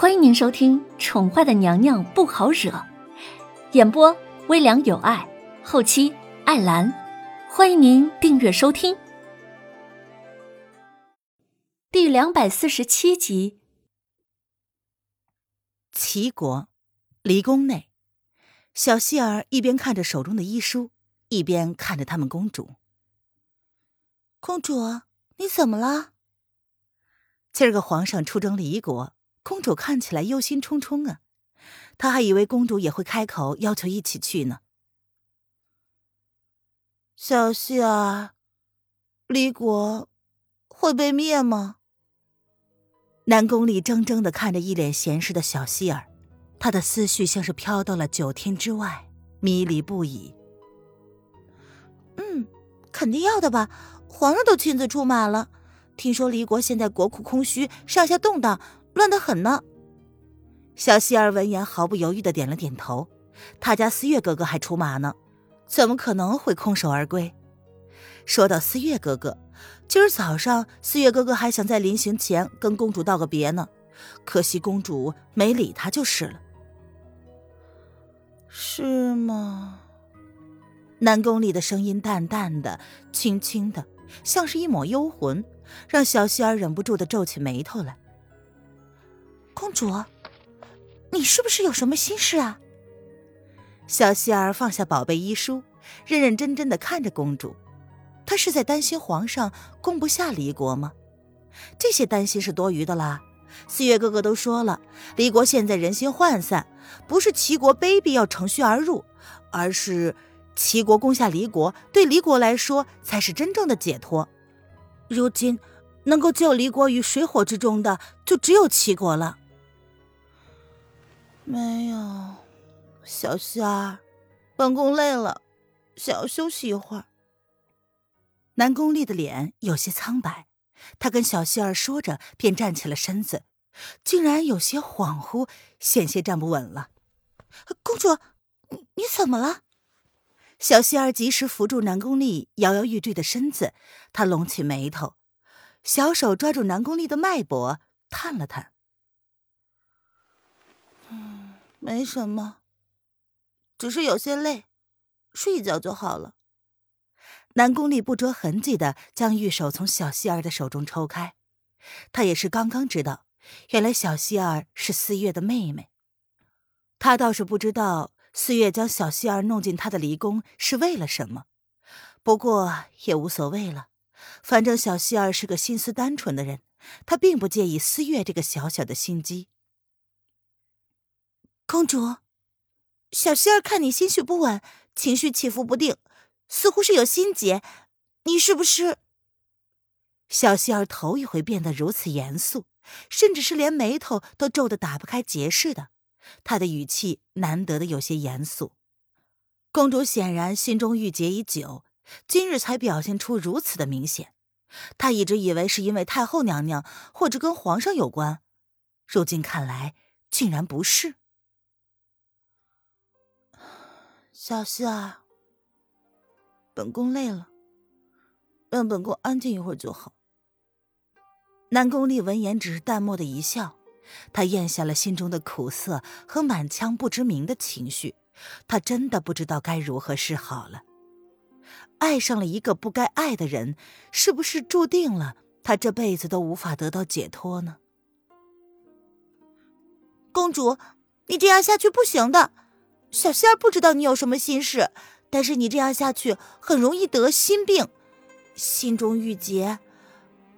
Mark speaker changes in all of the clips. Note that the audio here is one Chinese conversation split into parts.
Speaker 1: 欢迎您收听《宠坏的娘娘不好惹》，演播微凉有爱，后期艾兰。欢迎您订阅收听。第两百四十七集。
Speaker 2: 齐国离宫内，小希儿一边看着手中的医书，一边看着他们公主。
Speaker 3: 公主，你怎么了？
Speaker 2: 今儿个皇上出征离国。公主看起来忧心忡忡啊，他还以为公主也会开口要求一起去呢。
Speaker 3: 小希儿，离国会被灭吗？
Speaker 2: 南宫里怔怔的看着一脸闲适的小希儿，他的思绪像是飘到了九天之外，迷离不已。
Speaker 3: 嗯，肯定要的吧，皇上都亲自出马了。听说离国现在国库空虚，上下动荡。乱得很呢。
Speaker 2: 小希儿闻言毫不犹豫的点了点头。他家思月哥哥还出马呢，怎么可能会空手而归？说到思月哥哥，今儿早上思月哥哥还想在临行前跟公主道个别呢，可惜公主没理他就是了。
Speaker 3: 是吗？
Speaker 2: 南宫里的声音淡淡的、轻轻的，像是一抹幽魂，让小希儿忍不住的皱起眉头来。
Speaker 3: 公主，你是不是有什么心事啊？
Speaker 2: 小希儿放下宝贝医书，认认真真的看着公主。她是在担心皇上攻不下离国吗？这些担心是多余的啦。四月哥哥都说了，离国现在人心涣散，不是齐国卑鄙要乘虚而入，而是齐国攻下离国，对离国来说才是真正的解脱。如今能够救离国于水火之中的，就只有齐国了。
Speaker 3: 没有，小希儿，本宫累了，想要休息一会儿。
Speaker 2: 南宫丽的脸有些苍白，她跟小希儿说着，便站起了身子，竟然有些恍惚，险些站不稳了。
Speaker 3: 公主，你你怎么了？
Speaker 2: 小希儿及时扶住南宫丽摇摇欲坠的身子，她拢起眉头，小手抓住南宫丽的脉搏，探了探。
Speaker 3: 嗯没什么，只是有些累，睡一觉就好了。
Speaker 2: 南宫丽不着痕迹的将玉手从小希儿的手中抽开，他也是刚刚知道，原来小希儿是四月的妹妹。他倒是不知道四月将小希儿弄进他的离宫是为了什么，不过也无所谓了，反正小希儿是个心思单纯的人，他并不介意四月这个小小的心机。
Speaker 3: 公主，小希儿看你心绪不稳，情绪起伏不定，似乎是有心结。你是不是？
Speaker 2: 小希儿头一回变得如此严肃，甚至是连眉头都皱得打不开结似的。她的语气难得的有些严肃。公主显然心中郁结已久，今日才表现出如此的明显。她一直以为是因为太后娘娘或者跟皇上有关，如今看来竟然不是。
Speaker 3: 小希儿，本宫累了，让本宫安静一会儿就好。
Speaker 2: 南宫丽闻言只是淡漠的一笑，她咽下了心中的苦涩和满腔不知名的情绪，她真的不知道该如何是好了。爱上了一个不该爱的人，是不是注定了他这辈子都无法得到解脱呢？
Speaker 3: 公主，你这样下去不行的。小希儿不知道你有什么心事，但是你这样下去很容易得心病，心中郁结，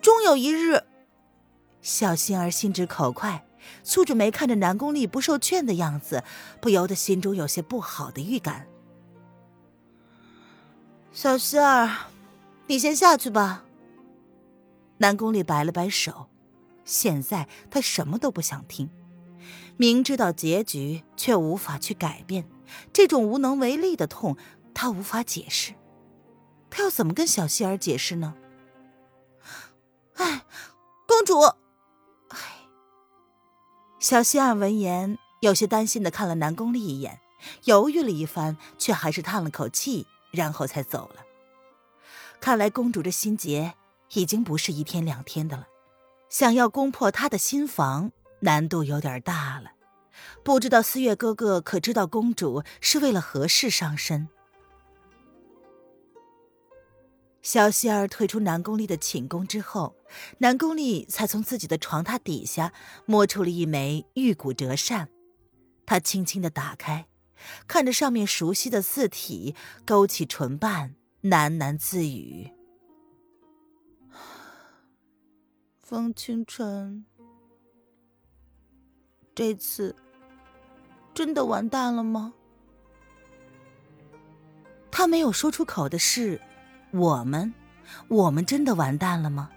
Speaker 3: 终有一日。
Speaker 2: 小仙儿心直口快，蹙着眉看着南宫丽不受劝的样子，不由得心中有些不好的预感。
Speaker 3: 小希儿，你先下去吧。
Speaker 2: 南宫丽摆了摆手，现在他什么都不想听。明知道结局，却无法去改变，这种无能为力的痛，他无法解释。他要怎么跟小希儿解释呢？
Speaker 3: 哎，公主，哎。
Speaker 2: 小希儿闻言，有些担心的看了南宫丽一眼，犹豫了一番，却还是叹了口气，然后才走了。看来公主这心结已经不是一天两天的了，想要攻破她的心房。难度有点大了。不知道四月哥哥可知道公主是为了何事上身？小希儿退出南宫丽的寝宫之后，南宫丽才从自己的床榻底下摸出了一枚玉骨折扇，她轻轻的打开，看着上面熟悉的字体，勾起唇瓣，喃喃自语：“
Speaker 3: 风清晨，这次真的完蛋了吗？”
Speaker 2: 他没有说出口的是。我们，我们真的完蛋了吗？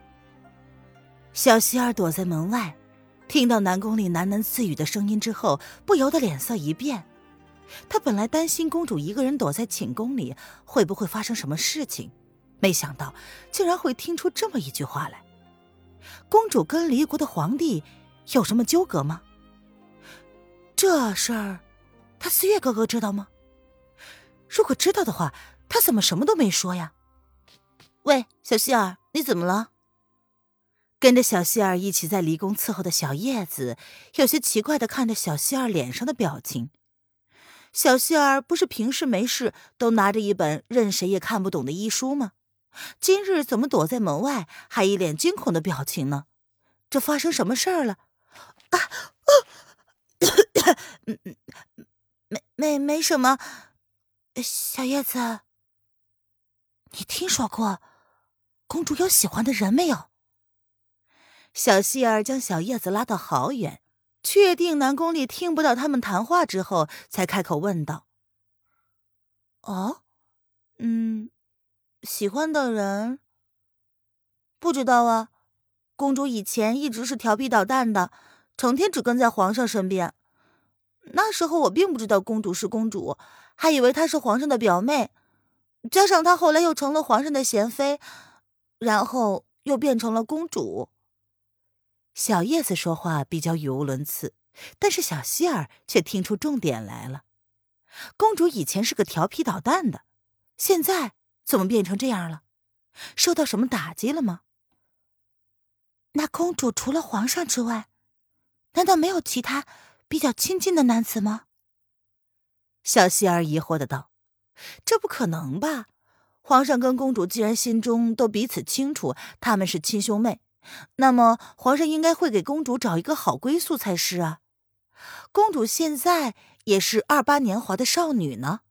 Speaker 2: 小希儿躲在门外，听到南宫里喃喃自语的声音之后，不由得脸色一变。他本来担心公主一个人躲在寝宫里会不会发生什么事情，没想到竟然会听出这么一句话来。公主跟离国的皇帝有什么纠葛吗？这事儿，他四月哥哥知道吗？如果知道的话，他怎么什么都没说呀？
Speaker 3: 喂，小希儿，你怎么了？
Speaker 2: 跟着小希儿一起在离宫伺候的小叶子，有些奇怪的看着小希儿脸上的表情。小希儿不是平时没事都拿着一本任谁也看不懂的医书吗？今日怎么躲在门外，还一脸惊恐的表情呢？这发生什么事儿了？啊，
Speaker 3: 没没没什么。小叶子，
Speaker 2: 你听说过？公主有喜欢的人没有？小希儿将小叶子拉到好远，确定南宫丽听不到他们谈话之后，才开口问道：“
Speaker 3: 哦，嗯，喜欢的人不知道啊。公主以前一直是调皮捣蛋的，成天只跟在皇上身边。那时候我并不知道公主是公主，还以为她是皇上的表妹。加上她后来又成了皇上的贤妃。”然后又变成了公主。
Speaker 2: 小叶子说话比较语无伦次，但是小希儿却听出重点来了。公主以前是个调皮捣蛋的，现在怎么变成这样了？受到什么打击了吗？
Speaker 3: 那公主除了皇上之外，难道没有其他比较亲近的男子吗？
Speaker 2: 小希儿疑惑的道：“这不可能吧？”皇上跟公主既然心中都彼此清楚，他们是亲兄妹，那么皇上应该会给公主找一个好归宿才是啊。公主现在也是二八年华的少女呢。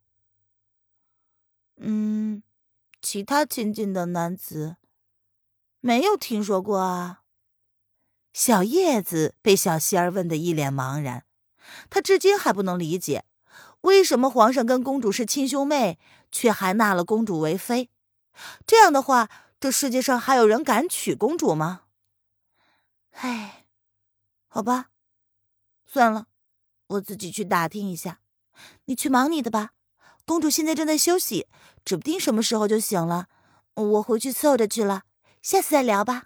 Speaker 3: 嗯，其他亲近的男子没有听说过啊。
Speaker 2: 小叶子被小希儿问得一脸茫然，他至今还不能理解。为什么皇上跟公主是亲兄妹，却还纳了公主为妃？这样的话，这世界上还有人敢娶公主吗？
Speaker 3: 唉，好吧，算了，我自己去打听一下。你去忙你的吧，公主现在正在休息，指不定什么时候就醒了。我回去伺候着去了，下次再聊吧。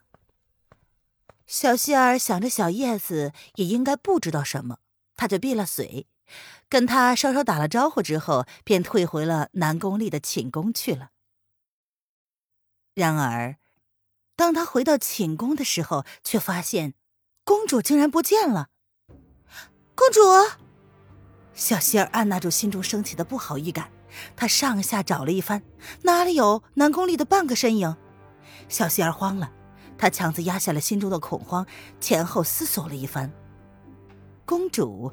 Speaker 2: 小希儿想着，小叶子也应该不知道什么，他就闭了嘴。跟他稍稍打了招呼之后，便退回了南宫丽的寝宫去了。然而，当他回到寝宫的时候，却发现公主竟然不见了。
Speaker 3: 公主，
Speaker 2: 小希儿按捺住心中升起的不好预感，她上下找了一番，哪里有南宫丽的半个身影？小希儿慌了，她强自压下了心中的恐慌，前后思索了一番，公主。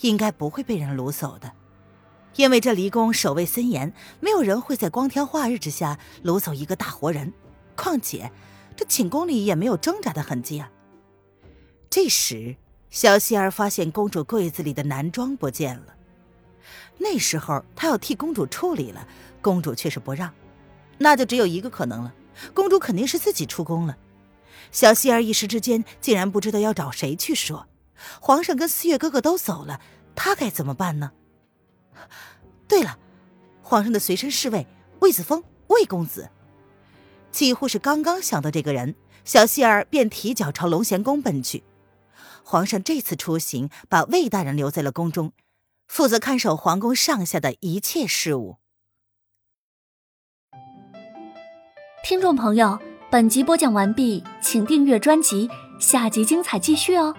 Speaker 2: 应该不会被人掳走的，因为这离宫守卫森严，没有人会在光天化日之下掳走一个大活人。况且，这寝宫里也没有挣扎的痕迹啊。这时，小希儿发现公主柜子里的男装不见了。那时候，她要替公主处理了，公主却是不让，那就只有一个可能了：公主肯定是自己出宫了。小希儿一时之间竟然不知道要找谁去说。皇上跟四月哥哥都走了，他该怎么办呢？对了，皇上的随身侍卫魏子峰，魏公子，几乎是刚刚想到这个人，小希儿便提脚朝龙贤宫奔去。皇上这次出行，把魏大人留在了宫中，负责看守皇宫上下的一切事务。
Speaker 1: 听众朋友，本集播讲完毕，请订阅专辑，下集精彩继续哦。